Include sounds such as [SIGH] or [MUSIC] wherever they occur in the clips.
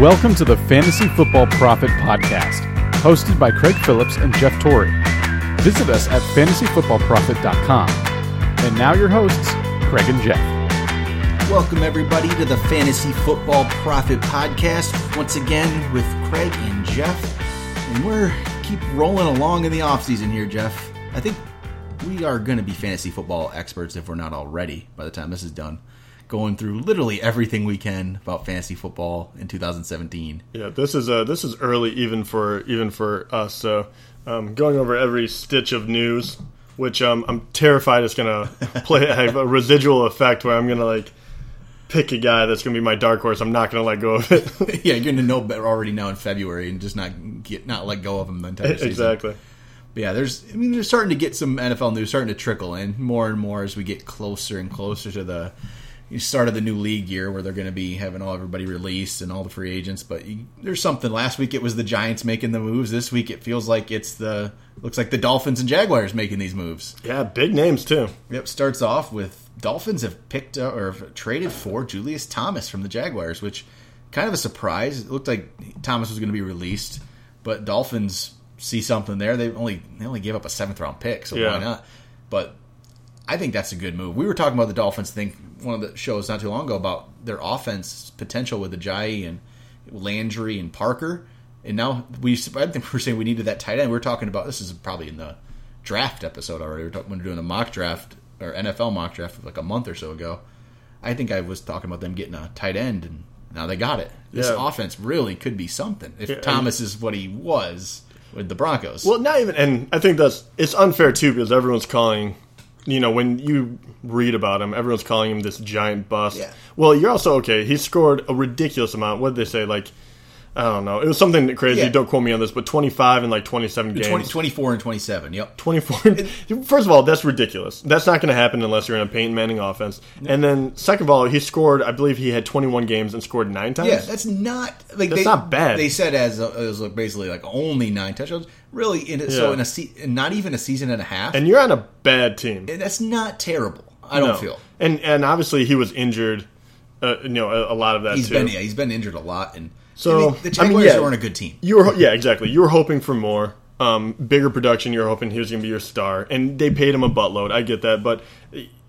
Welcome to the Fantasy Football Prophet Podcast, hosted by Craig Phillips and Jeff Torrey. Visit us at fantasyfootballprophet.com. And now your hosts, Craig and Jeff. Welcome, everybody, to the Fantasy Football Prophet Podcast. Once again with Craig and Jeff. And we're keep rolling along in the offseason here, Jeff. I think we are going to be fantasy football experts if we're not already by the time this is done. Going through literally everything we can about fantasy football in 2017. Yeah, this is uh, this is early even for even for us. So um, going over every stitch of news, which um, I'm terrified is going [LAUGHS] to play have a residual effect where I'm going to like pick a guy that's going to be my dark horse. I'm not going to let go of it. [LAUGHS] yeah, you're going to know better already now in February and just not get not let go of him the entire season. Exactly. But yeah, there's I mean, they're starting to get some NFL news starting to trickle in more and more as we get closer and closer to the start of the new league year where they're going to be having all everybody released and all the free agents. But you, there's something. Last week it was the Giants making the moves. This week it feels like it's the looks like the Dolphins and Jaguars making these moves. Yeah, big names too. Yep. Starts off with Dolphins have picked up, or traded for Julius Thomas from the Jaguars, which kind of a surprise. It looked like Thomas was going to be released, but Dolphins see something there. They only they only gave up a seventh round pick, so yeah. why not? But I think that's a good move. We were talking about the Dolphins thing one of the shows not too long ago about their offense potential with Ajayi and Landry and Parker. And now we, I think we're saying we needed that tight end. We are talking about this is probably in the draft episode already. We are talking, when we doing a mock draft or NFL mock draft like a month or so ago. I think I was talking about them getting a tight end, and now they got it. This yeah. offense really could be something if yeah, Thomas is what he was with the Broncos. Well, not even, and I think that's it's unfair too because everyone's calling you know, when you read about him, everyone's calling him this giant bust. Yeah. Well, you're also okay. He scored a ridiculous amount. What did they say? Like I don't know. It was something crazy. Yeah. Don't quote me on this, but 25 and like 27 games. 20, 24 and 27, yep. 24. [LAUGHS] First of all, that's ridiculous. That's not going to happen unless you're in a Peyton Manning offense. And then, second of all, he scored, I believe he had 21 games and scored nine times. Yeah, that's not. like That's they, not bad. They said as, as basically like only nine touchdowns. Really, in, yeah. so in a se- not even a season and a half. And you're on a bad team. And that's not terrible, I don't no. feel. And, and obviously, he was injured. Uh, you know, a, a, lot of that he's too. Been, yeah, he's been injured a lot. And so I mean, the Jaguars I mean, yeah, aren't a good team. You were yeah, exactly. You were hoping for more, um, bigger production. You're hoping he was going to be your star, and they paid him a buttload. I get that, but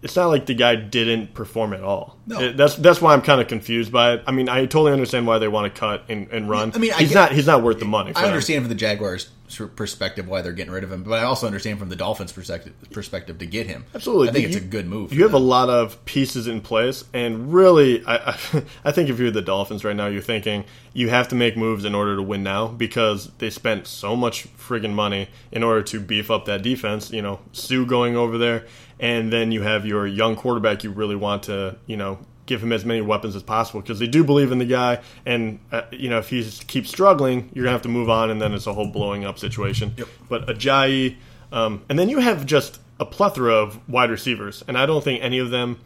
it's not like the guy didn't perform at all. No, it, that's that's why I'm kind of confused by it. I mean, I totally understand why they want to cut and, and run. I mean, he's I get, not he's not worth the money. I understand them. from the Jaguars perspective why they're getting rid of him, but I also understand from the Dolphins' perspective perspective to get him. Absolutely, I think you, it's a good move. You have them. a lot of pieces in place, and really, I, I, [LAUGHS] I think if you're the Dolphins right now, you're thinking you have to make moves in order to win now because they spent so much friggin' money in order to beef up that defense. You know, Suh going over there, and then you have your young quarterback you really want to, you know, give him as many weapons as possible because they do believe in the guy. And uh, you know, if he keeps struggling, you're gonna have to move on, and then it's a whole blowing up situation. Yep. But Ajayi, um, and then you have just a plethora of wide receivers, and I don't think any of them.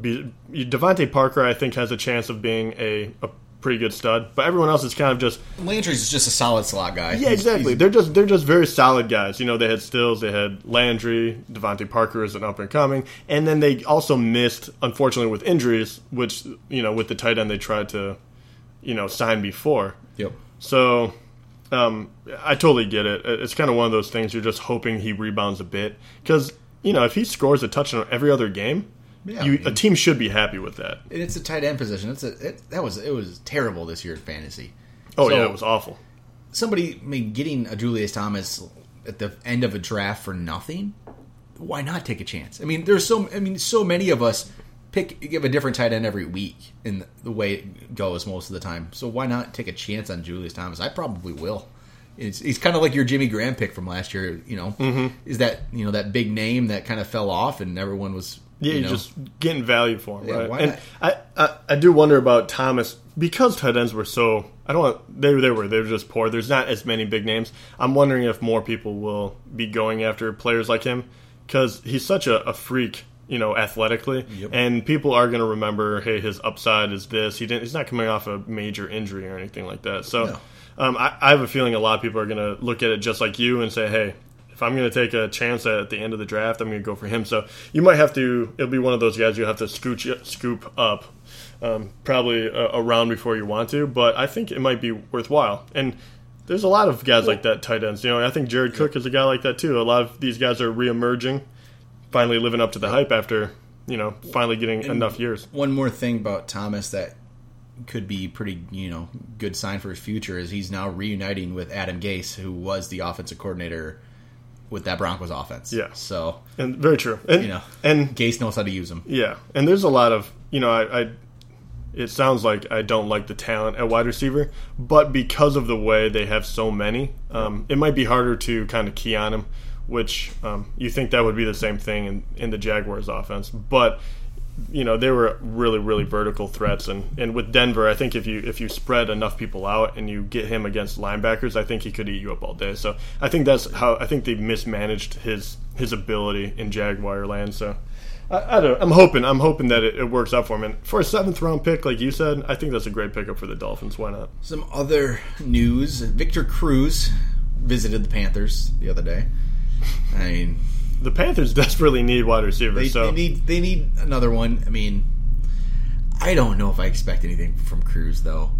Be, DeVante Parker, I think, has a chance of being a, a pretty good stud. But everyone else is kind of just Landry's is just a solid slot guy. Yeah, exactly. He's, they're just they're just very solid guys. You know, they had Stills, they had Landry, DeVante Parker is an up and coming, and then they also missed, unfortunately, with injuries, which you know, with the tight end they tried to, you know, sign before. Yep. So. Um, I totally get it. It's kind of one of those things you're just hoping he rebounds a bit because you know if he scores a touchdown every other game, yeah, you, I mean, a team should be happy with that. It's a tight end position. It's a it, that was it was terrible this year in fantasy. Oh so, yeah, it was awful. Somebody I mean, getting a Julius Thomas at the end of a draft for nothing. Why not take a chance? I mean, there's so I mean, so many of us pick give a different tight end every week in the way it goes most of the time. So why not take a chance on Julius Thomas? I probably will. It's, he's kind of like your Jimmy Graham pick from last year. You know, mm-hmm. is that you know that big name that kind of fell off and everyone was yeah, you know? just getting value for him, yeah, right? and I, I, I do wonder about Thomas because tight ends were so I don't want they they were they were just poor. There's not as many big names. I'm wondering if more people will be going after players like him because he's such a, a, freak, you know, athletically, yep. and people are going to remember, hey, his upside is this. He didn't. He's not coming off a major injury or anything like that. So. No. Um, I, I, have a feeling a lot of people are going to look at it just like you and say, "Hey, if I'm going to take a chance at the end of the draft, I'm going to go for him. So you might have to. It'll be one of those guys you have to scooch, scoop up um, probably around before you want to. But I think it might be worthwhile. And there's a lot of guys like that tight ends. You know, I think Jared Cook is a guy like that too. A lot of these guys are reemerging, finally living up to the hype after you know finally getting enough years. One more thing about Thomas that could be pretty, you know, good sign for his future is he's now reuniting with Adam Gase, who was the offensive coordinator with that Broncos offense. Yeah. So And very true. And you know, and Gase knows how to use him. Yeah, and there's a lot of you know I, I it sounds like I don't like the talent at wide receiver, but because of the way they have so many, um, it might be harder to kind of key on him. Which um, you think that would be the same thing in, in the Jaguars' offense, but you know they were really really vertical threats, and, and with Denver, I think if you if you spread enough people out and you get him against linebackers, I think he could eat you up all day. So I think that's how I think they mismanaged his his ability in Jaguar land. So. I, I don't. I'm hoping. I'm hoping that it, it works out for him. And for a seventh round pick, like you said, I think that's a great pickup for the Dolphins. Why not? Some other news: Victor Cruz visited the Panthers the other day. I mean, The Panthers [LAUGHS] desperately need wide receivers. they, so they need they need another one. I mean, I don't know if I expect anything from Cruz though.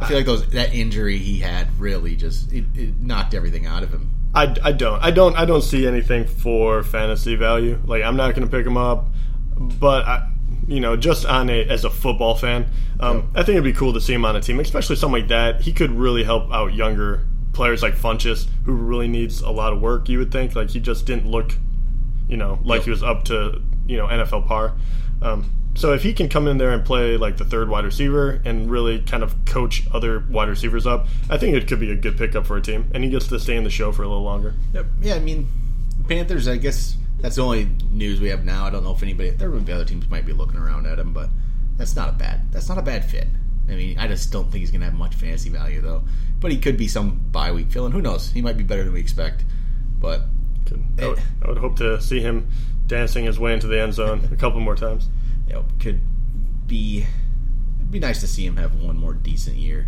I feel like those that injury he had really just it, it knocked everything out of him. I, I don't. I don't. I don't see anything for fantasy value. Like I'm not going to pick him up, but I, you know, just on a as a football fan, um, I think it'd be cool to see him on a team, especially something like that. He could really help out younger players like Funchess, who really needs a lot of work. You would think like he just didn't look, you know, like Yep. he was up to you know NFL par. Um, so if he can come in there and play like the third wide receiver and really kind of coach other wide receivers up, I think it could be a good pickup for a team, and he gets to stay in the show for a little longer. Yep. Yeah, I mean, Panthers. I guess that's the only news we have now. I don't know if anybody there would be other teams might be looking around at him, but that's not a bad. That's not a bad fit. I mean, I just don't think he's going to have much fantasy value though. But he could be some bye week fill-in. Who knows? He might be better than we expect. But I, would, I would hope to see him dancing his way into the end zone a couple more times. [LAUGHS] know, could be it'd be nice to see him have one more decent year.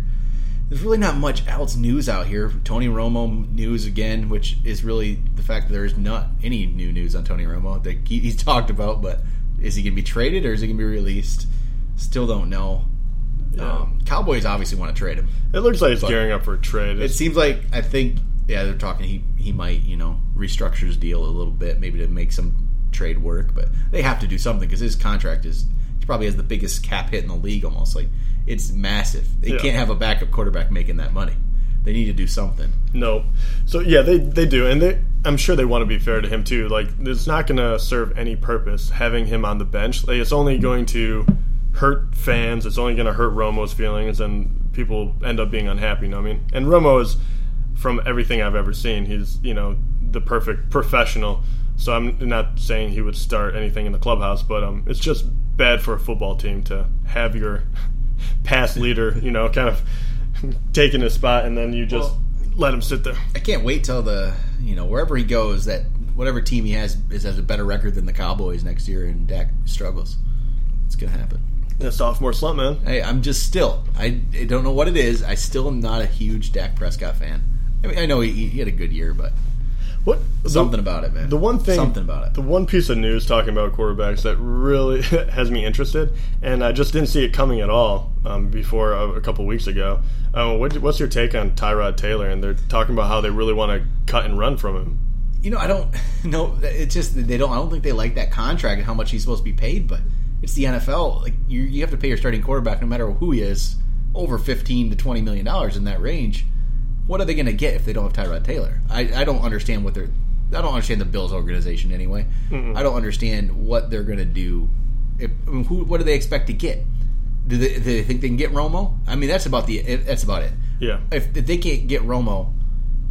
There's really not much else news out here. Tony Romo news again, which is really the fact that there is not any new news on Tony Romo that he, he's talked about. But is he going to be traded or is he going to be released? Still don't know. Um, Cowboys obviously want to trade him. It looks like he's gearing up for a trade. It seems like I think yeah they're talking he he might you know restructure his deal a little bit maybe to make some trade work, but they have to do something because his contract is he probably has the biggest cap hit in the league almost like it's massive. They Yeah. can't have a backup quarterback making that money. They need to do something. No. So yeah, they they do, and they I'm sure they want to be fair to him too. Like it's not going to serve any purpose having him on the bench. Like it's only going to hurt fans. It's only going to hurt Romo's feelings, and people end up being unhappy. You know what I mean? And Romo is, from everything I've ever seen, he's you know the perfect professional. So I'm not saying he would start anything in the clubhouse, but um, it's just bad for a football team to have your [LAUGHS] past leader, you know, kind of [LAUGHS] taking his spot, and then you just Well- let him sit there. I can't wait till the you know wherever he goes that whatever team he has is has a better record than the Cowboys next year and Dak struggles. It's gonna happen. The sophomore slump, man. Hey, I'm just still. I, I don't know what it is. I still am not a huge Dak Prescott fan. I mean, I know he, he had a good year, but What something the, about it, man. the one thing, something about it. The one piece of news talking about quarterbacks that really [LAUGHS] has me interested, and I just didn't see it coming at all um, before a, a couple weeks ago. Um, what, what's your take on Tyrod Taylor? And they're talking about how they really want to cut and run from him. you know, I don't [LAUGHS] know. It's just they don't. I don't think they like that contract and how much he's supposed to be paid. But it's the NFL. Like you, you have to pay your starting quarterback, no matter who he is, over fifteen to twenty million dollars in that range. What are they going to get if they don't have Tyrod Taylor? I, I don't understand what they're. I don't understand the Bills organization anyway. I don't understand what they're going to do. If, I mean, who, what do they expect to get? Do they, do they think they can get Romo? I mean, that's about the. That's about it. Yeah. If, if they can't get Romo,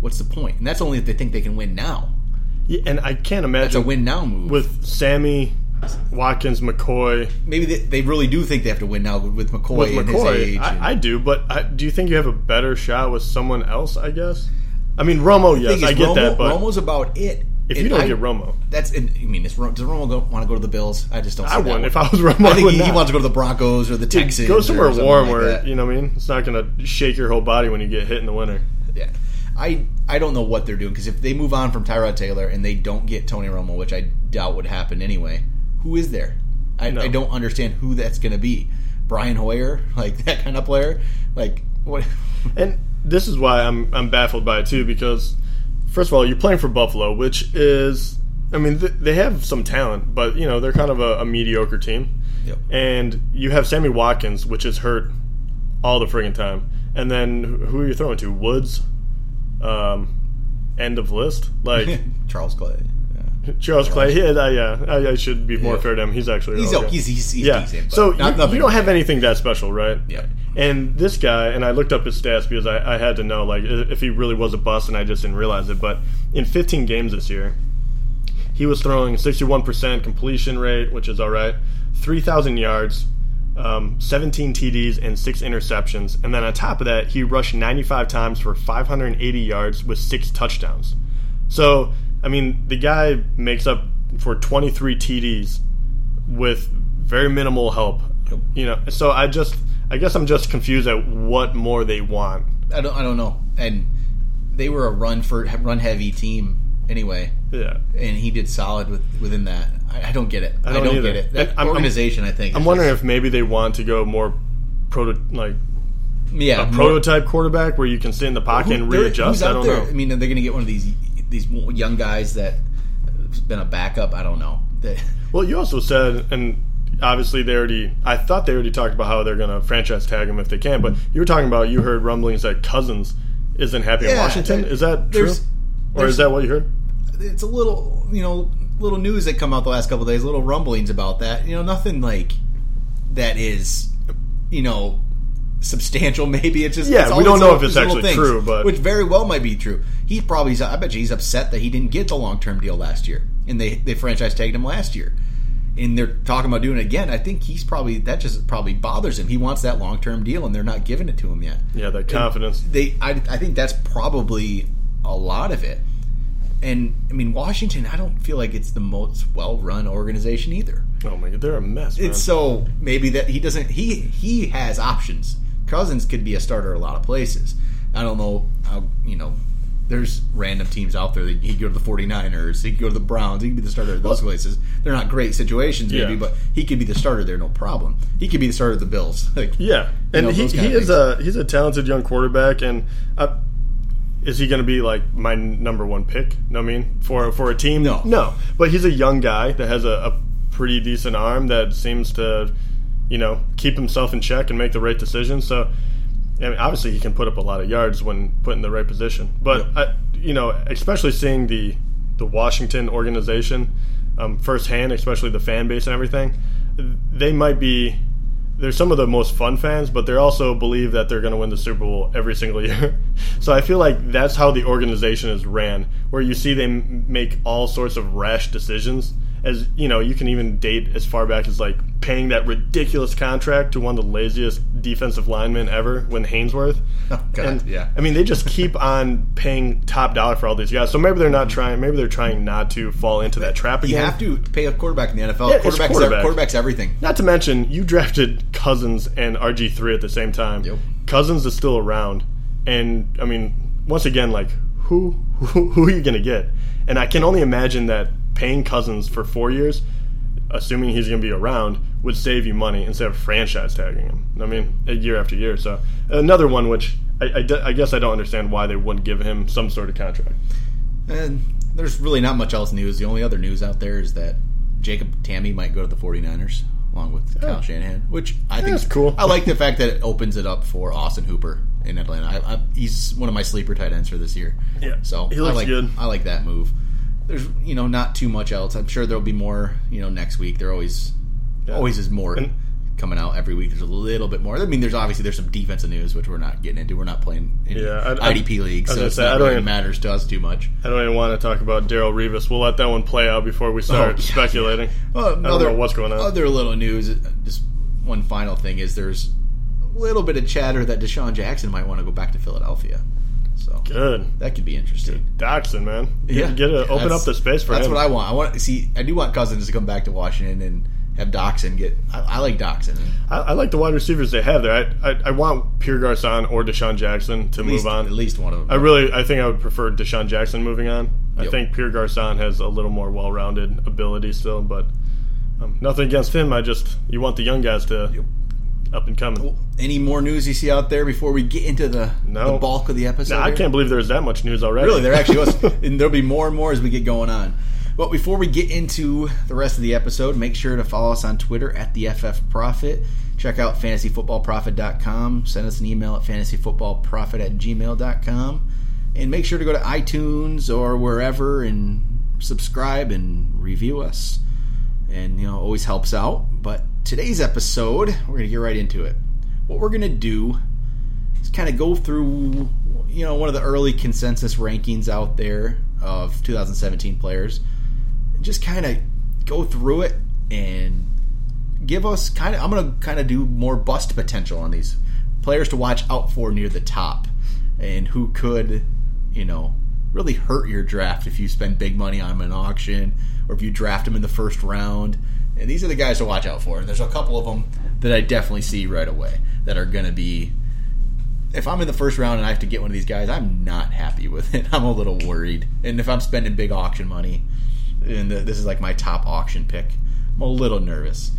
what's the point? And that's only if they think they can win now. yeah and I can't imagine It's a win now move. with Sammy, Watkins, McCoy. Maybe they, they really do think they have to win now with McCoy, With McCoy, age. and- I, I do, but I, do you think you have a better shot with someone else? I guess. I mean, Romo, yes, I get Romo, that, but Romo's about it. if And you don't I- get Romo, that's. And, I mean, is, does Romo go, want to go to the Bills? I just don't. See I wouldn't. If I was Romo, I I think he, he wants to go to the Broncos or the Texans. Go somewhere warm like where that. you know what I mean. It's not going to shake your whole body when you get hit in the winter. Yeah. I I don't know what they're doing because if they move on from Tyrod Taylor and they don't get Tony Romo, which I doubt would happen anyway, who is there? I, No. I don't understand who that's going to be. Brian Hoyer, [LAUGHS] like that kind of player. Like what? [LAUGHS] And this is why I'm I'm baffled by it too because first of all, you're playing for Buffalo, which is I mean th- they have some talent, but you know they're kind of a, a mediocre team. Yep. And you have Sammy Watkins, which is hurt all the friggin' time. And then who who are you throwing to? Woods. Um, end of list. Like [LAUGHS] Charles Clay. Charles Clay. Yeah, yeah. I, I should be more Yeah. fair to him. He's actually He's, okay. he's he's he's yeah. decent. So not, you, you don't have anything that special, right? Yeah. And this guy, and I looked up his stats because I, I had to know, like, if he really was a bust, and I just didn't realize it. But in 15 games this year, he was throwing 61% completion rate, which is all right, 3,000 yards, um, 17 TDs, and six interceptions. And then on top of that, he rushed 95 times for 580 yards with six touchdowns. So, I mean, the guy makes up for 23 TDs with very minimal help. Yep. You know, so I just, I guess I'm just confused at what more they want. I don't I don't know. And they were a run for run heavy team anyway. Yeah. and he did solid with, within that. I, I don't get it. I don't don't, either. get it. That I'm- I'm- organization, I think. I'm wondering just- if maybe they want to go more proto like yeah, a more- prototype quarterback where you can sit in the pocket and Who- there- readjust. I don't there? know. I mean, they're going to get one of these these young guys that has been a backup? I don't know. [LAUGHS] Well, you also said, and obviously they already. I thought they already talked about how they're going to franchise tag him if they can. But you were talking about you heard rumblings that Cousins isn't happy in Washington. Is that true, there's- or there's- is that what you heard? it's a little, you know, little news that come out the last couple of days. Little rumblings about that. You know, nothing like that is, you know. Substantial, [LAUGHS] maybe it's just Yeah, it's we don't know if it's actually true, but- which very well might be true. He probably, I bet you, he's upset that he didn't get the long term deal last year, and they they franchise tagged him last year, and they're talking about doing it again. I think he's probably that just probably bothers him. He wants that long term deal, and they're not giving it to him yet. Yeah, that confidence. They, I, I think that's probably a lot of it. And I mean, Washington, I don't feel like it's the most well run organization either. Oh my god, they're a mess. Man. It's so maybe that he doesn't. He he has options. Cousins could be a starter a lot of places. I don't know how you know. There's random teams out there that he could go to the 49ers, he could go to the Browns, he could be the starter at those places. They're not great situations, maybe, Yeah. but he could be the starter there, no problem. He could be the starter of the Bills. [LAUGHS] Like, Yeah, and know, he, he is a he's a talented young quarterback, and uh, is he going to be like my number one pick? No, I mean for for a team, No. no. But he's a young guy that has a, a pretty decent arm that seems to, you know, keep himself in check and make the right decisions. So, I mean, obviously he can put up a lot of yards when put in the right position. But I, you know, especially seeing the the Washington organization um, firsthand, especially the fan base and everything, they might be they're some of the most fun fans, but they also believe that they're going to win the Super Bowl every single [LAUGHS] year. so I feel like that's how the organization is ran, where you see they m- make all sorts of rash decisions. As you know, you can even date as far back as like paying that ridiculous contract to one of the laziest defensive linemen ever, when Haynesworth. [LAUGHS] Oh, God, and, yeah. I mean, they just keep [LAUGHS] on paying top dollar for all these guys. So maybe they're not trying. Maybe they're trying not to fall into that trap again. you have to pay a quarterback in the NFL. Yeah, quarterback's, quarterback. quarterback's everything. Not to mention, you drafted Cousins and RG three at the same time. Yep. Cousins is still around, and I mean, once again, like who [LAUGHS] who, who are you going to get? And I can only imagine that paying Cousins for four years, assuming he's going to be around, would save you money instead of franchise tagging him. I mean, year after year. So another one which I guess I don't understand why they wouldn't give him some sort of contract. And there's really not much else news. The only other news out there is that Jacob Tamme might go to the 49ers along with oh. Kyle Shanahan, which I think is cool. I like the fact that it opens it up for Austin Hooper in Atlanta. I, I, he's one of my sleeper tight ends for this year. Yeah. so He I looks like, good. I like that move. There's you know not too much else. I'm sure there'll be more. You know next week there always Yeah. always is more. And- Coming out every week, there's a little bit more. I mean, there's obviously there's some defensive news which we're not getting into. We're not playing any Yeah, I- IDP was so it's say, I not don't really even- matters to us too much. I don't even want to talk about Darrelle Revis. We'll let that one play out before we start Oh, [LAUGHS] yeah, speculating. Well, I don't another- know what's going on. Other little news. Just one final thing is there's a little bit of chatter that DeSean Jackson might want to go back to Philadelphia. So Good. that could be interesting. Doctson, man. Get, Yeah, get a, open That's- up the space for That's him. That's what I want. I want see. I do want Cousins to come back to Washington and have Doctson get. I, I like Doctson. I, I like the wide receivers they have there. I, I, I want Pierre Garcon or DeSean Jackson to At least, move on. At least one of them. I really, I think I would prefer DeSean Jackson moving on. I think Pierre Garcon has a little more well-rounded ability still, but um, nothing against him. I just you want the young guys to Yep. Up and coming. Any more news you see out there before we get into the, No. the bulk of the episode? Now, I here? can't believe there's that much news already. Really, there actually was, [LAUGHS] and there'll be more and more as we get going on. But before we get into the rest of the episode, make sure to follow us on Twitter at the FF Prophet. Check out fantasyfootballprophet.com. Send us an email at fantasyfootballprophet at gmail.com. And make sure to go to iTunes or wherever and subscribe and review us. And, you know, always helps out. But today's episode, we're going to get right into it. What we're going to do is kind of go through, you know, one of the early consensus rankings out there of 2017 players. Just kind of go through it and give us kind of. I'm going to kind of do more bust potential on these players to watch out for near the top, and who could, you know, really hurt your draft if you spend big money on them in auction or if you draft them in the first round. And these are the guys to watch out for. And there's a couple of them that I definitely see right away that are going to be if I'm in the first round and I have to get one of these guys, I'm not happy with it. [LAUGHS] I'm a little worried. And if I'm spending big auction money, and this is like my top auction pick, I'm a little nervous.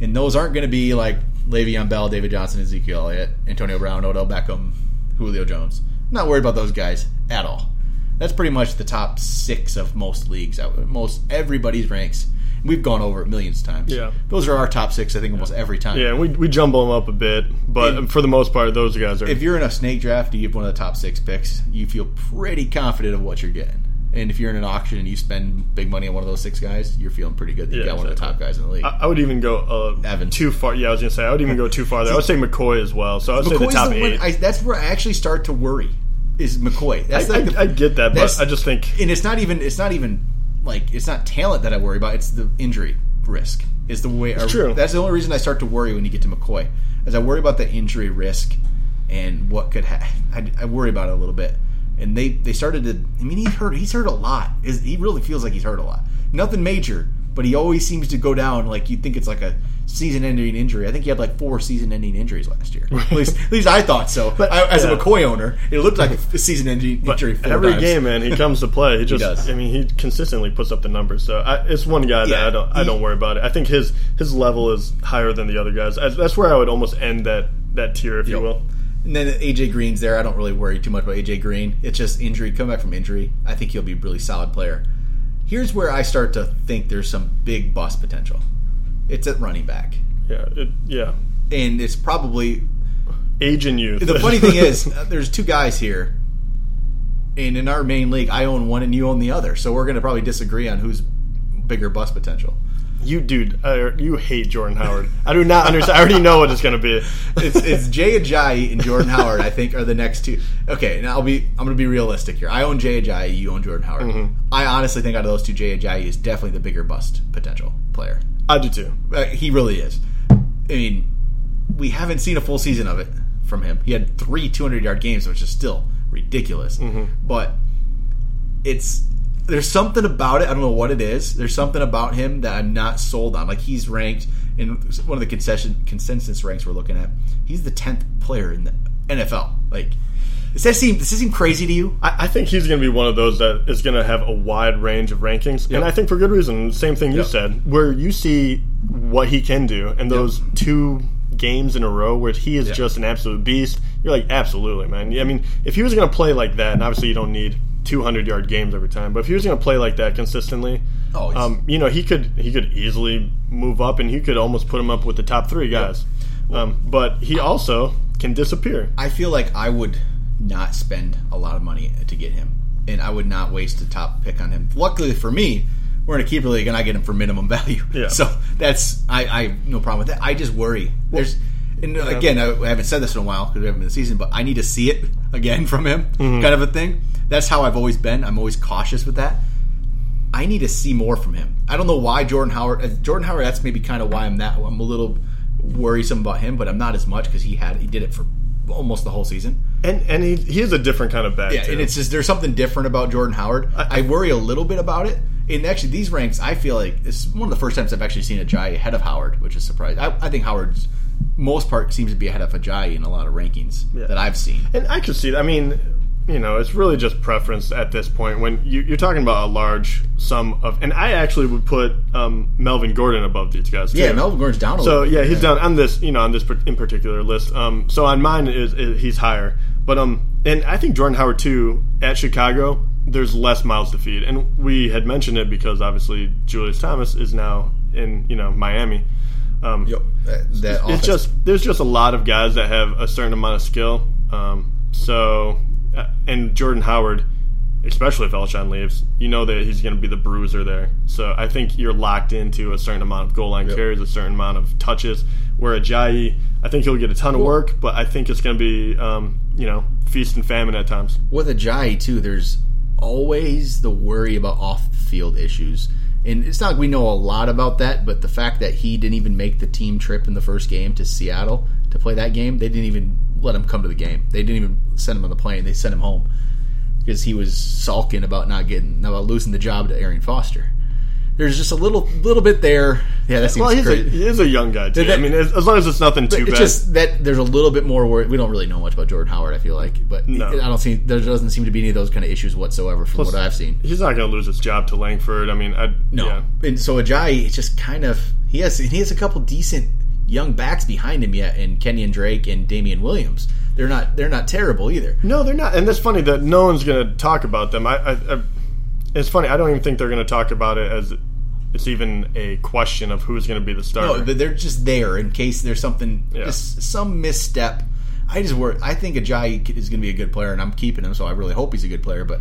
And those aren't going to be like Le'Veon Bell, David Johnson, Ezekiel Elliott, Antonio Brown, Odell Beckham, Julio Jones. I'm not worried about those guys at all. That's pretty much the top six of most leagues. Most everybody's ranks. We've gone over it millions of times. Yeah. those are our top six. I think almost every time. Yeah, we, we jumble them up a bit, but And- for the most part, those guys are. if you're in a snake draft, you have one of the top six picks. You feel pretty confident of what you're getting. And if you're in an auction and you spend big money on one of those six guys, you're feeling pretty good that you Yeah, got one of the top exactly. guys in the league. I, I would even go uh, Evans. too far. Yeah, I was gonna say I would even go too far there. I would say [LAUGHS] McCoy as well. So I would say the McCoy's top the one. eight. I, that's where I actually start to worry. Is McCoy? That's I, like the- I, I get that, that's- but I just think and it's not even. It's not even like it's not talent that I worry about. It's the injury risk. Is the way. It's true. That's the only reason I start to worry when you get to McCoy, is I worry about the injury risk and what could. Ha- I, I worry about it a little bit. And they they started to. I mean, he's hurt. He's hurt a lot. Is he really feels like he's hurt a lot? Nothing major, but he always seems to go down. Like you think it's like a season-ending injury. I think he had like four season-ending injuries last year. At least, at least I thought so. But I, as yeah. a McCoy owner, it looked like a season-ending injury. Four every times. game, man, he comes to play. [LAUGHS] He just, does. I mean, he consistently puts up the numbers. So I, it's one guy that I don't, I don't worry about it. I think his his level is higher than the other guys. I, that's where I would almost end that that tier, if you will. And then AJ Green's there. I don't really worry too much about AJ Green. It's just injury. Come back from injury. I think he'll be a really solid player. Here's where I start to think there's some big bust potential. It's at running back, Yeah, it, yeah. and it's probably Age and youth. the funny thing is [LAUGHS] uh, there's two guys here, and in our main league, I own one and you own the other. So we're going to probably disagree on who's bigger bust potential. You, dude, uh, you hate Jordan Howard. I do not understand. I already know what it's going to be. it's it's Jay Ajayi and Jordan Howard. I think are the next two. Okay, now I'll be I'm going to be realistic here. I own Jay Ajayi. You own Jordan Howard. Mm-hmm. I honestly think out of those two, Jay Ajayi is definitely the bigger bust potential player. I do too. Uh, he really is. I mean, we haven't seen a full season of it from him. He had three 200 yard games, which is still ridiculous. Mm-hmm. But it's there's something about it. I don't know what it is. There's something about him that I'm not sold on. Like he's ranked in one of the concession consensus ranks we're looking at. He's the 10th player in the NFL. Like does that seem does that seem crazy to you? I, I think he's going to be one of those that is going to have a wide range of rankings, Yep. and I think for good reason. Same thing you Yep. said, where you see what he can do, and those two games in a row where he is just an absolute beast. You're like, absolutely, man. I mean, if he was going to play like that, and obviously you don't need 200 yard games every time, but if he was going to play like that consistently, Oh, um, you know, he could he could easily move up, and he could almost put him up with the top three guys. Um, but he also can disappear. I feel like I would not spend a lot of money to get him, and I would not waste a top pick on him. Luckily for me, we're in a keeper league, and I get him for minimum [LAUGHS] value. Yeah. So that's I, I have no problem with that. I just worry. There's and again, I haven't said this in a while because we haven't been in the season, but I need to see it [LAUGHS] again from him, Mm-hmm. kind of a thing. That's how I've always been. I'm always cautious with that. I need to see more from him. I don't know why Jordan Howard. uh, Jordan Howard. That's maybe kind of why I'm that. I'm a little worrisome about him, but I'm not as much because he had he did it for almost the whole season. And and he he is a different kind of back. Yeah, too. and it's just there's something different about Jordan Howard. I, worry a little bit about it. And actually, these ranks, I feel like it's one of the first times I've actually seen Ajayi ahead of Howard, which is surprising. I, I think Howard's most part seems to be ahead of Ajayi in a lot of rankings Yeah. that I've seen. And I can see that. I mean, you know, it's really just preference at this point. When you, you're talking about a large sum of, and I actually would put um, Melvin Gordon above these guys. Too. Yeah, Melvin Gordon's down a So little bit. yeah, he's down on this, you know, on this in particular list. Um, so on mine is, is he's higher, but um, and I think Jordan Howard too at Chicago. There's less miles to feed, and we had mentioned it because obviously Julius Thomas is now in you know Miami. Um, Yep, that, that it's offense- just there's just a lot of guys that have a certain amount of skill. Um, so uh, and Jordan Howard, especially if Alshon leaves, you know that he's going to be the bruiser there. So I think you're locked into a certain amount of goal line Yep. carries, a certain amount of touches. Where Ajayi, I think he'll get a ton of work, but I think it's going to be um, you know feast and famine at times. with Ajayi too, there's always the worry about off-field issues, and it's not like we know a lot about that. But the fact that he didn't even make the team trip in the first game to Seattle to play that game, they didn't even let him come to the game. They didn't even send him on the plane. They sent him home because he was sulking about not getting about losing the job to Arian Foster. There's just a little little bit there. Yeah, that seems Well, he's a, crazy. he is a young guy too. That- I mean, as, as long as it's nothing too it's bad. just that there's a little bit more worry. We don't really know much about Jordan Howard. I feel like, but No. I don't see there doesn't seem to be any of those kind of issues whatsoever from what I've seen. He's not going to lose his job to Langford. I mean, I, No, yeah. and so Ajayi it's just kind of he has he has a couple decent young backs behind him yet, in Kenyan Drake and Damien Williams. They're not they're not terrible either. No, they're not, and that's funny that no one's going to talk about them. I, I, I, it's funny. I don't even think they're going to talk about it as it's even a question of who's going to be the starter. No, but they're just there in case there's something Yeah. some misstep. I just worry. I think Ajayi is going to be a good player, and I'm keeping him. So I really hope he's a good player. But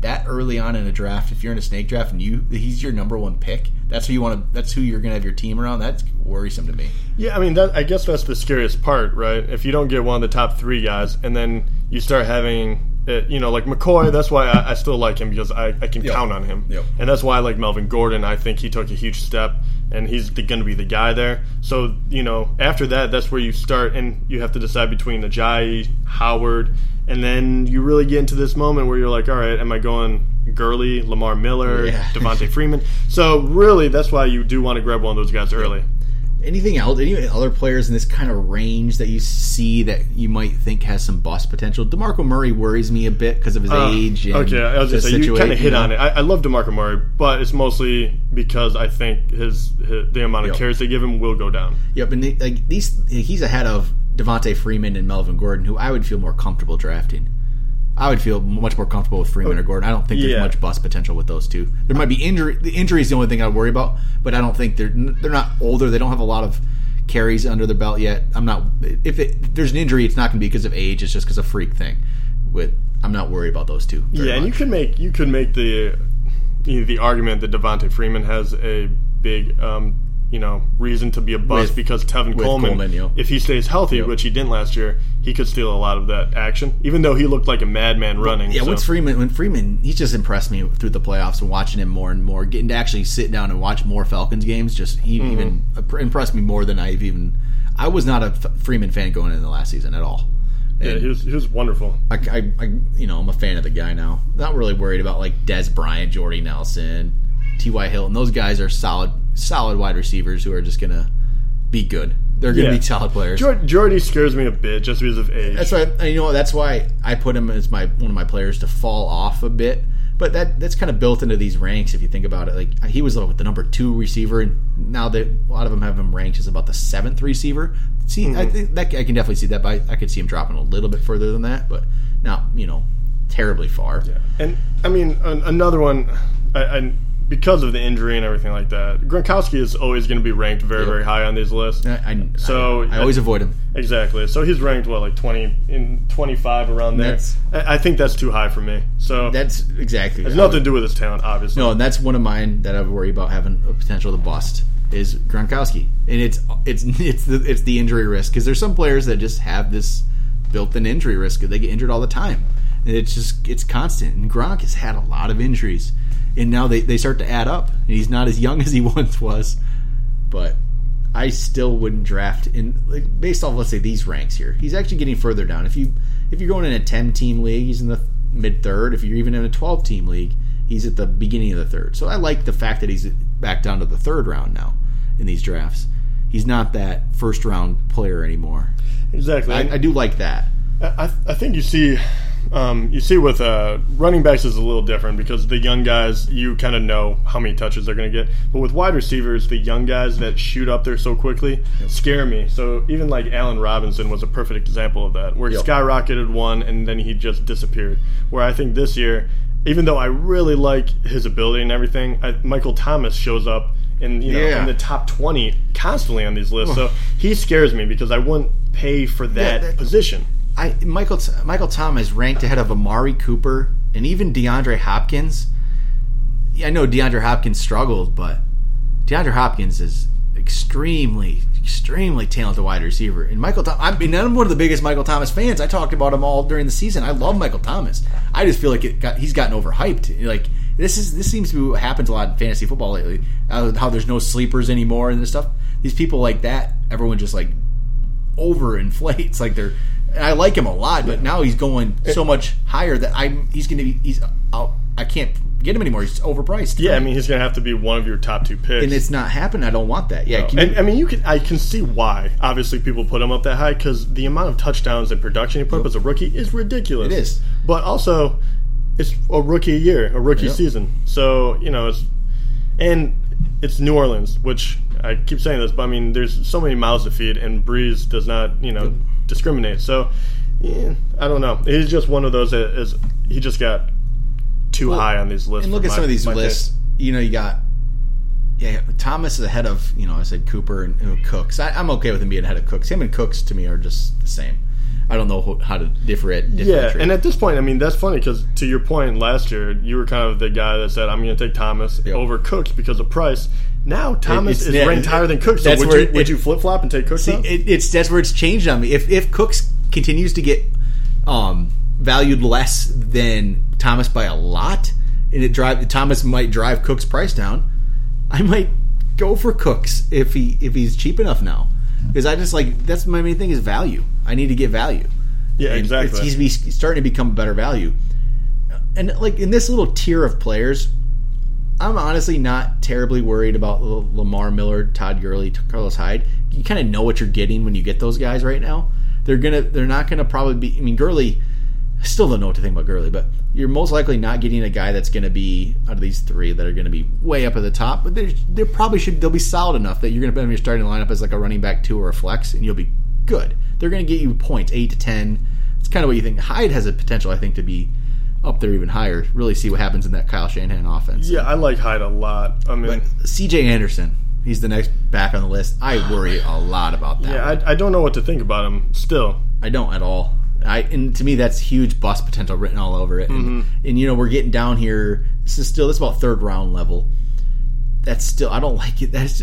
that early on in a draft, if you're in a snake draft and you he's your number one pick, that's who you want to. That's who you're going to have your team around. That's worrisome to me. yeah, I mean, that, I guess that's the scariest part, right? If you don't get one of the top three guys, and then you start having. It, you know, like McCoy. That's why I, I still like him because I, I can Yep. count on him, Yep. and that's why I like Melvin Gordon. I think he took a huge step, and he's going to be the guy there. So you know, after that, that's where you start, and you have to decide between Ajayi, Howard, and then you really get into this moment where you're like, all right, am I going Gurley, Lamar Miller, Yeah. Devonta [LAUGHS] Freeman? So really, that's why you do want to grab one of those guys early. Anything else? Any other players in this kind of range that you see that you might think has some bust potential? Demarco Murray worries me a bit because of his Uh, age. And okay, I was just say you kind of hit know? on it. I, I love Demarco Murray, but it's mostly because I think his, his the amount of Yep. carries they give him will go down. Yep, and the- like these, he's ahead of Devonta Freeman and Melvin Gordon, who I would feel more comfortable drafting. I would feel much more comfortable with Freeman or Gordon. I don't think there's Yeah. much bust potential with those two. There might be injury. The injury is the only thing I worry about, but I don't think they're they're not older. They don't have a lot of carries under their belt yet. I'm not. If, it, if there's an injury, it's not going to be because of age. It's just because of freak thing. With I'm not worried about those two. Yeah, and you could make you could make the you know, the argument that Devonta Freeman has a big um, you know reason to be a bust With- because Tevin Coleman, Coleman, if he stays healthy, Yep. which he didn't last year, he could steal a lot of that action. Even though he looked like a madman running. Yeah, so. Freeman, when Freeman, he's just impressed me through the playoffs and watching him more and more, getting to actually sit down and watch more Falcons games. Just he Mm-hmm. even impressed me more than I've even. I was not a Freeman fan going into the last season at all. yeah, And he was he was wonderful. I, I, I, you know, I'm a fan of the guy now. Not really worried about like Dez Bryant, Jordy Nelson, T.Y. Hilton. Those guys are solid, solid wide receivers who are just gonna be good. They're gonna Yeah. be solid players. Jor- Jordy scares me a bit just because of age. That's why I, you know that's why I put him as my one of my players to fall off a bit. But that that's kind of built into these ranks if you think about it. Like he was like, the number two receiver, and now that a lot of them have him ranked as about the seventh receiver. See, I mm-hmm. think that I can definitely see that. But I, I could see him dropping a little bit further than that, but not you know terribly far. And I mean, an, another one, I, I, because of the injury and everything like that, Gronkowski is always going to be ranked very, very high on these lists. I, I, So- I, I always avoid him. Exactly. So he's ranked what, like twenty in twenty five around there. That's- I, I think that's too high for me. So That's exactly. it's nothing would- to do with his talent, obviously. No, and that's one of mine that I worry about having a potential to bust is Gronkowski, and it's it's [LAUGHS] it's the it's the injury risk because there's some players that just have this built-in injury risk. They get injured all the time, and it's just it's constant. And Gronk has had a lot of injuries, and now they they start to add up. And he's not as young [LAUGHS] as he once was, but I still wouldn't draft in like, based off let's say these ranks here. He's actually getting further down. If you if you're going in a 10 team league, he's in the mid third. If you're even in a 12 team league, he's at the beginning of the third. So I like the fact that he's back down to the third round now in these drafts. He's not that first round player anymore. exactly. I, I do like that. I, I think you see Um, you see, with uh, running backs is a little different because the young guys, you kind of know how many touches they're going to get. But with wide receivers, the young guys that shoot up there so quickly scare me. So even like Allen Robinson was a perfect example of that, where he Yep. skyrocketed one and then he just disappeared. Where I think this year, even though I really like his ability and everything, I, Michael Thomas shows up in you know Yeah. in the top twenty constantly on these lists. So he scares me because I wouldn't pay for that, that- position. I Michael Michael Thomas ranked ahead of Amari Cooper and even DeAndre Hopkins. I know DeAndre Hopkins struggled, but DeAndre Hopkins is extremely, extremely talented wide receiver. And Michael, Thomas, I mean, I'm one of the biggest Michael Thomas fans. I talked about him all during the season. I love Michael Thomas. I just feel like got, he's gotten overhyped. Like this is this seems to be what happens a lot in fantasy football lately. How there's no sleepers anymore and this stuff. These people like that, everyone just like overinflates. [LAUGHS] Like they're, I like him a lot, but now he's going so much higher that I'm. He's going to be. He's. I'll, I can't get him anymore. He's overpriced. Yeah, I mean he's gonna have to be one of your top two picks. and it's not happening. I don't want that. Yeah, can you- and I mean, you can. I can see why. Obviously, people put him up that high because the amount of touchdowns and production he put up as a rookie is ridiculous. It is. but also it's a rookie year, a rookie season. So you know, it's and it's New Orleans, which I keep saying this, but I mean, there's so many mouths to feed, and Brees does not, you know, discriminate. So yeah, I don't know. He's just one of those that is he just got too high on these lists. and look at my- some of these lists. You know, you got. Yeah, Thomas is ahead of you know I said Cooper and, and Cooks. I, I'm okay with him being ahead of Cooks. Him and Cooks to me are just the same. I don't know how to differentiate. Yeah, and at this point, I mean, that's funny because to your point last year, you were kind of the guy that said, "I'm going to take Thomas Yep. over Cooks because of price." Now Thomas it's- is yeah, ranked higher than Cooks. So would you it- would you flip flop and take Cooks? See, it, it's that's where it's changed on me. If if Cooks continues to get um, valued less than Thomas by a lot, and it drive Thomas might drive Cooks' price down, I might go for Cooks if he if he's cheap enough now. Because I just like that's my main thing is value. I need to get value. Yeah, And exactly. It's, he's be- he's starting to become a better value. And like in this little tier of players, I'm honestly not terribly worried about Lamar Miller, Todd Gurley, Carlos Hyde. You kind of know what you're getting when you get those guys right now. They're gonna, they're not gonna probably be. I mean, Gurley. I still don't know what to think about Gurley, but you're most likely not getting a guy that's going to be out of these three that are going to be way up at the top. But they probably should they'll be solid enough that you're going to put them in your starting lineup as like a running back two or a flex, and you'll be good. They're going to get you points eight to ten. It's kind of what you think. Hyde has a potential, I think, to be up there even higher. Really see what happens in that Kyle Shanahan offense. yeah, I like Hyde a lot. I mean, But C.J. Anderson, he's the next back on the list. I worry a lot about that. yeah, I, I don't know what to think about him still. I don't at all. I and to me that's huge bust potential written all over it. And, mm-hmm. and you know we're getting down here. This is still this is about third round level. That's still I don't like it. That's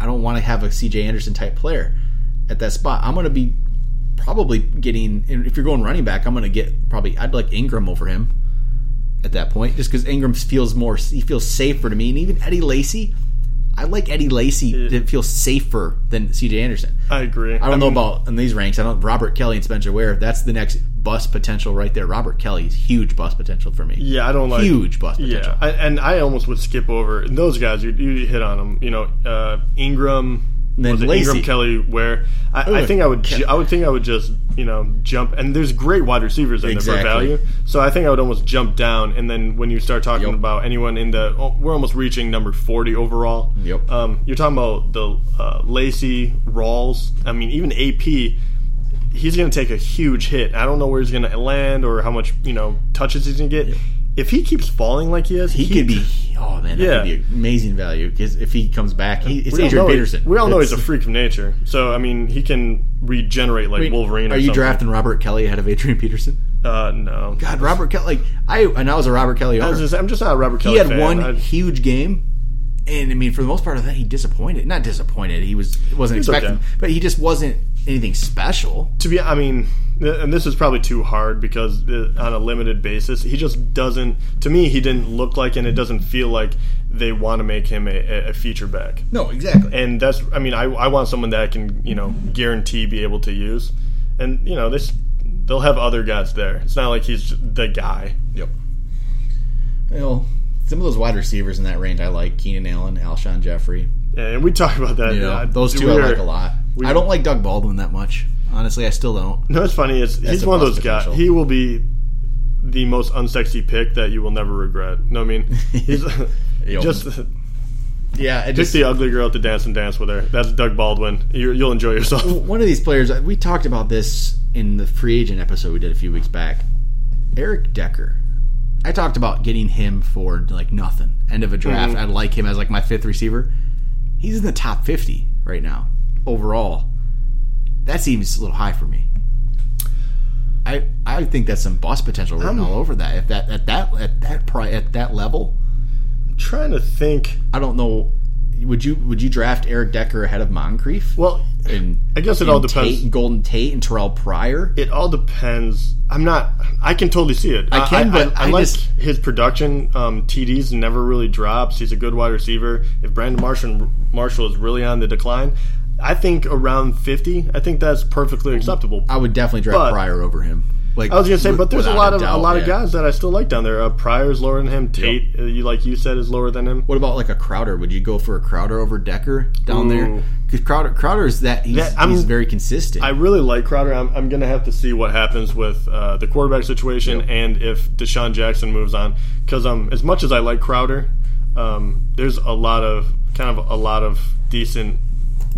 I don't want to have a C.J. Anderson type player at that spot. I'm going to be probably getting. and If you're going running back, I'm going to get probably. I'd like Ingram over him at that point, just because Ingram feels more. He feels safer to me, and even Eddie Lacy. I like Eddie Lacy to feel safer than C.J. Anderson. I agree. I don't know about in these ranks. I don't. Robert Kelley and Spencer Ware. That's the next bust potential right there. Robert Kelley's huge bust potential for me. Yeah, I don't like huge bust potential. Yeah, I, and I almost would skip over those guys. You, you hit on them. You know, uh, Ingram. Then was it. Ingram, Kelley, where I, I think I would. ju- I would think I would just you know jump. And there's great wide receivers in there for value. So I think I would almost jump down. And then when you start talking Yep. about anyone in the, oh, we're almost reaching number forty overall. Yep. Um, you're talking about the uh, Lacy, Rawls. I mean, even AP. He's going to take a huge hit. I don't know where he's going to land or how much you know touches he's going to get. If he keeps falling like he is, He could be. Oh man, that Yeah. could be amazing value because if he comes back, he, it's Adrian know Peterson. we all know he's a freak of nature. So I mean, he can regenerate like I mean, Wolverine. Or Are you something. drafting Robert Kelley ahead of Adrian Peterson? Uh, no. God, Robert Kelley. Like I, and I was a Robert Kelley I was just, I'm just not a Robert Kelley he had fan. one I- huge game, and I mean, for the most part of that, he disappointed. Not disappointed. He was wasn't was expecting, okay. but he just wasn't anything special. to be, I mean, and this is probably too hard because uh, on a limited basis, he just doesn't. To me, he didn't look like, and it doesn't feel like they want to make him a, a- feature back. No, exactly. And that's, I mean, I, I want someone that I can, you know, guarantee be able to use. And you know, this they'll have other guys there. It's not like he's the guy. Yep. Well, some of those wide receivers in that range I like: Keenan Allen, Alshon Jeffery. Yeah, And we talk about that. You know, those two I like a lot. We- I don't like Doug Baldwin that much. Honestly, I still don't. No, it's funny. Is he's one of bust those guys. He will be the most unsexy pick that you will never regret. No, I mean [LAUGHS] he's just Yeah, I pick just the ugly girl to dance and dance with her. That's Doug Baldwin. You, you'll enjoy yourself. one of these players. We talked about this in the free agent episode we did a few weeks back. Eric Decker. I talked about getting him for like nothing. End of a draft. Mm-hmm. I'd like him as like my fifth receiver. He's in the top fifty right now overall. That seems a little high for me. I I think that's some bust potential written I'm- all over that. If that at that at that pri- at that level, I'm trying to think. I don't know. Would you would you draft Eric Decker ahead of Moncrief? Well, and I guess it all depends. Tate and Golden Tate and Terrell Pryor. it all depends. I'm not. I can totally see it. I can, but I, I like just- his production. Um, TDs never really drops. He's a good wide receiver. If Brandon Marshall Marshall is really on the decline, I think around 50. I think that's perfectly acceptable. I would definitely draft But- Pryor over him. Like I was gonna say, but there's a lot of a doubt, lot of guys that I still like down there. Uh, Pryor's lower than him. Tate, uh, you like you said, is lower than him. What about like a Crowder? Would you go for a Crowder over Decker down there? Because Crowder, Crowder is that he's, I'm- he's very consistent. I really like Crowder. I'm, I'm going to have to see what happens with uh, the quarterback situation and if DeSean Jackson moves on. Because um, as much as I like Crowder, um, there's a lot of kind of a lot of decent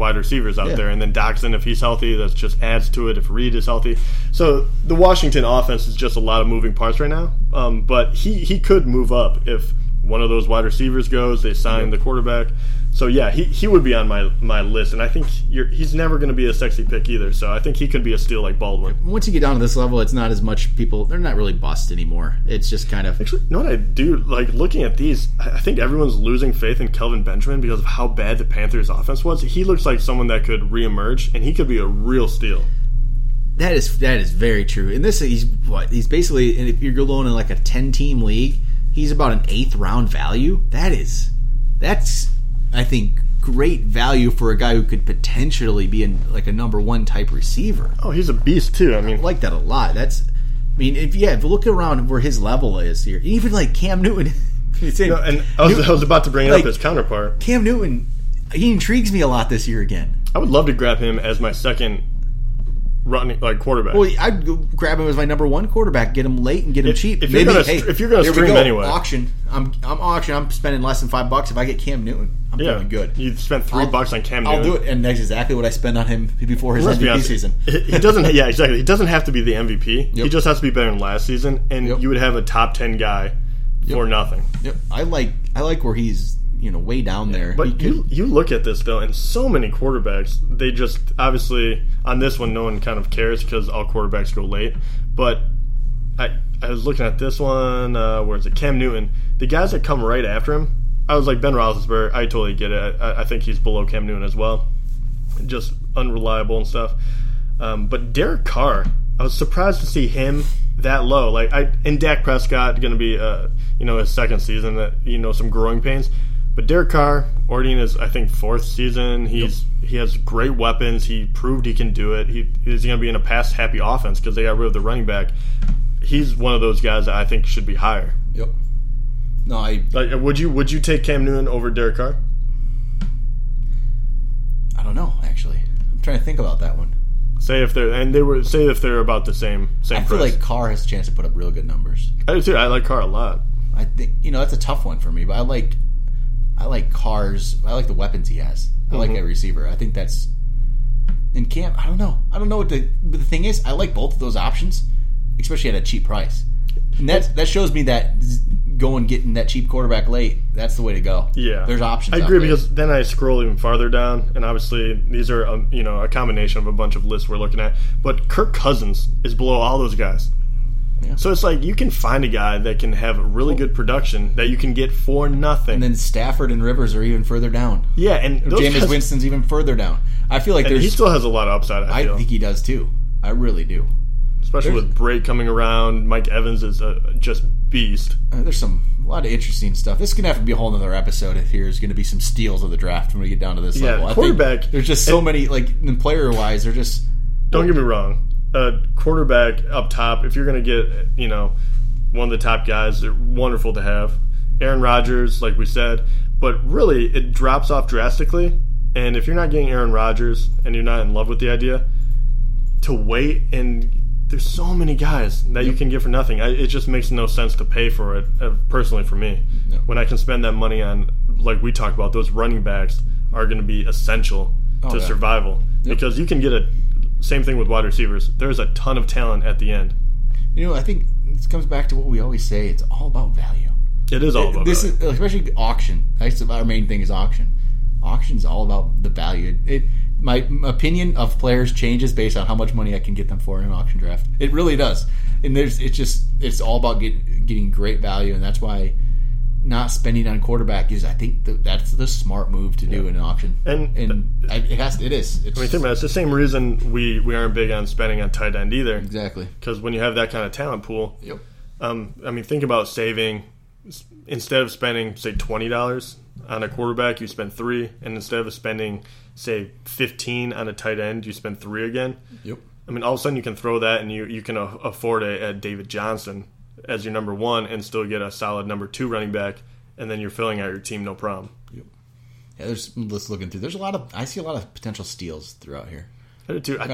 wide receivers out Yeah. there. And then Doctson, if he's healthy, that just adds to it. If Reed is healthy, so the Washington offense is just a lot of moving parts right now. Um, but he he could move up if one of those wide receivers goes. They sign the quarterback. So yeah, he, he would be on my my list, and I think you're, he's never going to be a sexy pick either. So I think he could be a steal like Baldwin. Once you get down to this level, it's not as much people. They're not really bust anymore. It's just kind of Actually, you know what I do? Like looking at these, I I think everyone's losing faith in Kelvin Benjamin because of how bad the Panthers' offense was. He looks like someone that could reemerge, and he could be a real steal. that is that is very true. And this he's what he's basically. And if you're going in like a ten team league, he's about an eighth round value. That is that's I think great value for a guy who could potentially be in like a number one type receiver. Oh, he's a beast too. I mean, I like that a lot. That's, I mean, if yeah, if you look around where his level is here, even like Cam Newton, [LAUGHS] no, and I was, I was about to bring Like- up his counterpart. Cam Newton, he intrigues me a lot this year again. I would love to grab him as my second running like quarterback. Well, I'd grab him as my number one quarterback, get him late and get him If- cheap. if you're gonna str- if you're gonna stream go, anyway. auction. I'm I'm auction. I'm spending less than five bucks if I get Cam Newton. I'm yeah, feeling good. You spent 3 I'll- bucks on Cam Newton. I'll do it, and that's exactly what I spend on him before his Let's MVP season. He doesn't. Yeah, exactly. He doesn't have to be the MVP. He just has to be better than last season, and Yep. you would have a top ten guy for nothing. Yep. I like I like where he's you know way down there. But could- you you look at this though, and so many quarterbacks. They just obviously on this one, no one kind of cares because all quarterbacks go late. But I I was looking at this one. Uh, where is it? Cam Newton. The guys that come right after him, I was like Ben Roethlisberger. I totally get it. I, I think he's below Cam Newton as well. Just unreliable and stuff. Um, but Derek Carr, I was surprised to see him that low. Like I and Dak Prescott going to be uh, you know his second season that you know some growing pains. But Derek Carr already in his I think fourth season. He's he has great weapons. He proved he can do it. He is going to be in a pass happy offense because they got rid of the running back. He's one of those guys that I think should be higher. Yep. No, I Like, uh, would you would you take Cam Newton over Derek Carr? I don't know actually. I'm trying to think about that one. Say if they're and they were say if they're about the same same I feel price. like Carr has a chance to put up real good numbers. I do too. I like Carr a lot. I think you know that's a tough one for me, but I like I like cars. I like the weapons he has. I like that receiver. I think that's in camp. I don't know. I don't know what the but the thing is. I like both of those options, especially at a cheap price. And that that shows me that going getting that cheap quarterback late. That's the way to go. Yeah, there's options. I agree because then I scroll even farther down, and obviously these are um, you know a combination of a bunch of lists we're looking at. But Kirk Cousins is below all those guys. Yeah. So it's like you can find a guy that can have really good production that you can get for nothing. and then Stafford and Rivers are even further down. yeah, and guys, Winston's even further down. I feel like and there's. he still has a lot of upside. I, I think he does too. I really do. especially there's- with Bray coming around. Mike Evans is a just beast. Uh, there's some a lot of interesting stuff. This is gonna have to be a whole other episode. If here's gonna be some steals of the draft when we get down to this Yeah, level. I quarterback- Think there's just so many like player wise. They're just Don't get me wrong. A quarterback up top, if you're going to get, you know, one of the top guys, they're wonderful to have. Aaron Rodgers, like we said, but really it drops off drastically. And if you're not getting Aaron Rodgers and you're not in love with the idea, to wait and there's so many guys that you can get for nothing. I, it just makes no sense to pay for it. Uh, personally, for me, when I can spend that money on, like we talked about, those running backs are going to be essential to yeah. survival because you can get a same thing with wide receivers. There's a ton of talent at the end. You know, I think this comes back to what we always say. It's all about value. It is all about this value. is especially auction. That's our main thing is auction. Auction is all about the value. It my opinion of players changes based on how much money I can get them for in an auction draft. It really does. And there's it's just it's all about get, getting great value, and that's why not spending on quarterback is I think the, that's the smart move to do in an auction. And- and I, it has it is. It's I mean, think about it. It's the same reason we, we aren't big on spending on tight end either. exactly. Because when you have that kind of talent pool, Yep. um, I mean, think about saving. Instead of spending, say, twenty dollars on a quarterback, you spend three, and instead of spending, say, fifteen on a tight end, you spend three again. Yep. I mean, all of a sudden you can throw that, and you you can a- afford a, a David Johnson as your number one, and still get a solid number two running back, and then you're filling out your team no problem. Yeah, there's let's looking through. There's a lot of I see a lot of potential steals throughout here. I did too. I-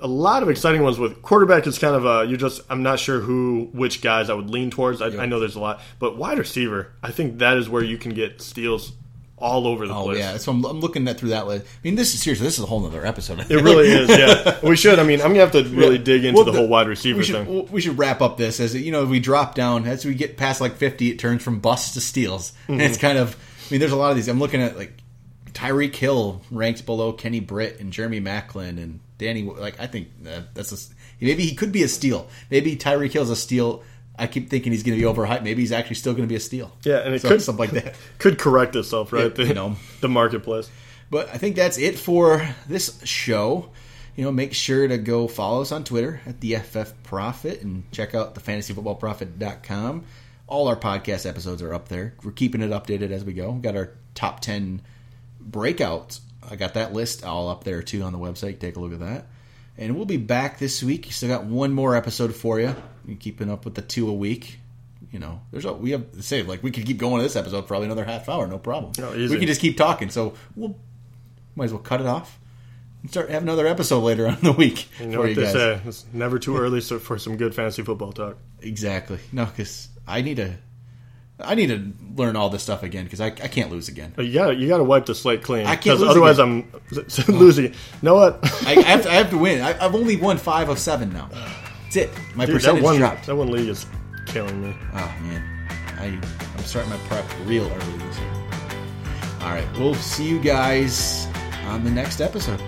a lot of exciting ones with quarterback is kind of a you just I'm not sure who which guys I would lean towards. I, I know there's a lot, but wide receiver, I think that is where you can get steals all over the Oh place. yeah, so I'm, I'm looking at through that list. I mean, this is seriously. This is a whole other episode. It really [LAUGHS] is. Yeah, we should. I mean, I'm gonna have to really dig into Well, the, whole wide receiver we should, thing. We should wrap up this as you know we drop down as we get past like 50. It turns from busts to steals, and Mm-hmm. it's kind of. I mean, there's a lot of these. I'm looking at like Tyreek Hill ranked below Kenny Britt and Jeremy Maclin and Danny. Like I think uh, that's a maybe he could be a steal. Maybe Tyreek Hill's a steal. I keep thinking he's going to be overhyped. Maybe he's actually still going to be a steal. Yeah, and it So, could something like that. [LAUGHS] could correct itself, right? Yeah, the, you know. the marketplace. But I think that's it for this show. You know, make sure to go follow us on Twitter at the FF Prophet and check out the fantasyfootballprophet.com. All our podcast episodes are up there. We're keeping it updated as we go. We've got our top 10 breakouts. I got that list all up there too on the website. Take a look at that. And we'll be back this week. Still got one more episode for you. We're keeping up with the two a week. You know, there's a, we have say like we could keep going to this episode for probably another half hour, no problem. Oh. We can just keep talking. So we'll might as well cut it off and start have another episode later [LAUGHS] on in the week You know for what you they guys. say? It's never too early for some good fantasy football talk. Exactly. No, because I need to. I need to learn all this stuff again because I, I can't lose again. But you got you got to wipe the slate clean. I can't lose otherwise again. I'm [LAUGHS] losing. You know what? I, I, have to, I have to win. I, I've only won five of seven now. That's it. My Dude, that percentage one dropped. that one league is killing me. Oh man, I I'm starting my prep real early this year. All right, we'll see you guys on the next episode.